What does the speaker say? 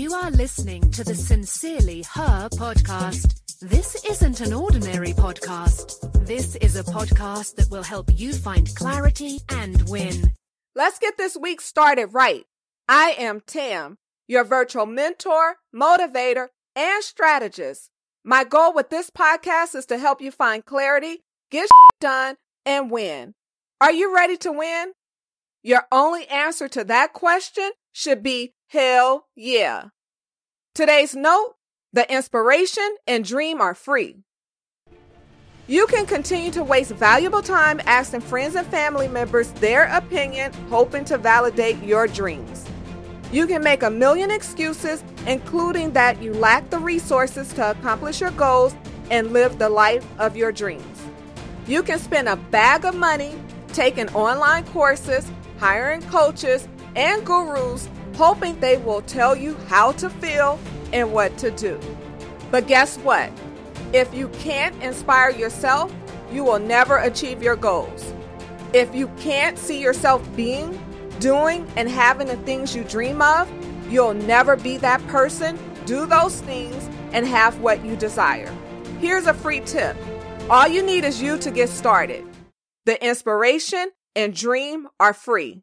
You are listening to the Sincerely Her podcast. This isn't an ordinary podcast. This is a podcast that will help you find clarity and win. Let's get this week started right. I am Tam, your virtual mentor, motivator, and strategist. My goal with this podcast is to help you find clarity, get done, and win. Are you ready to win? Your only answer to that question should be hell yeah. Today's note the inspiration and dream are free. You can continue to waste valuable time asking friends and family members their opinion, hoping to validate your dreams. You can make a million excuses, including that you lack the resources to accomplish your goals and live the life of your dreams. You can spend a bag of money taking online courses, hiring coaches and gurus, hoping they will tell you how to feel and what to do. But guess what? If you can't inspire yourself, you will never achieve your goals. If you can't see yourself being, doing, and having the things you dream of, you'll never be that person, do those things, and have what you desire. Here's a free tip all you need is you to get started. The inspiration and dream are free.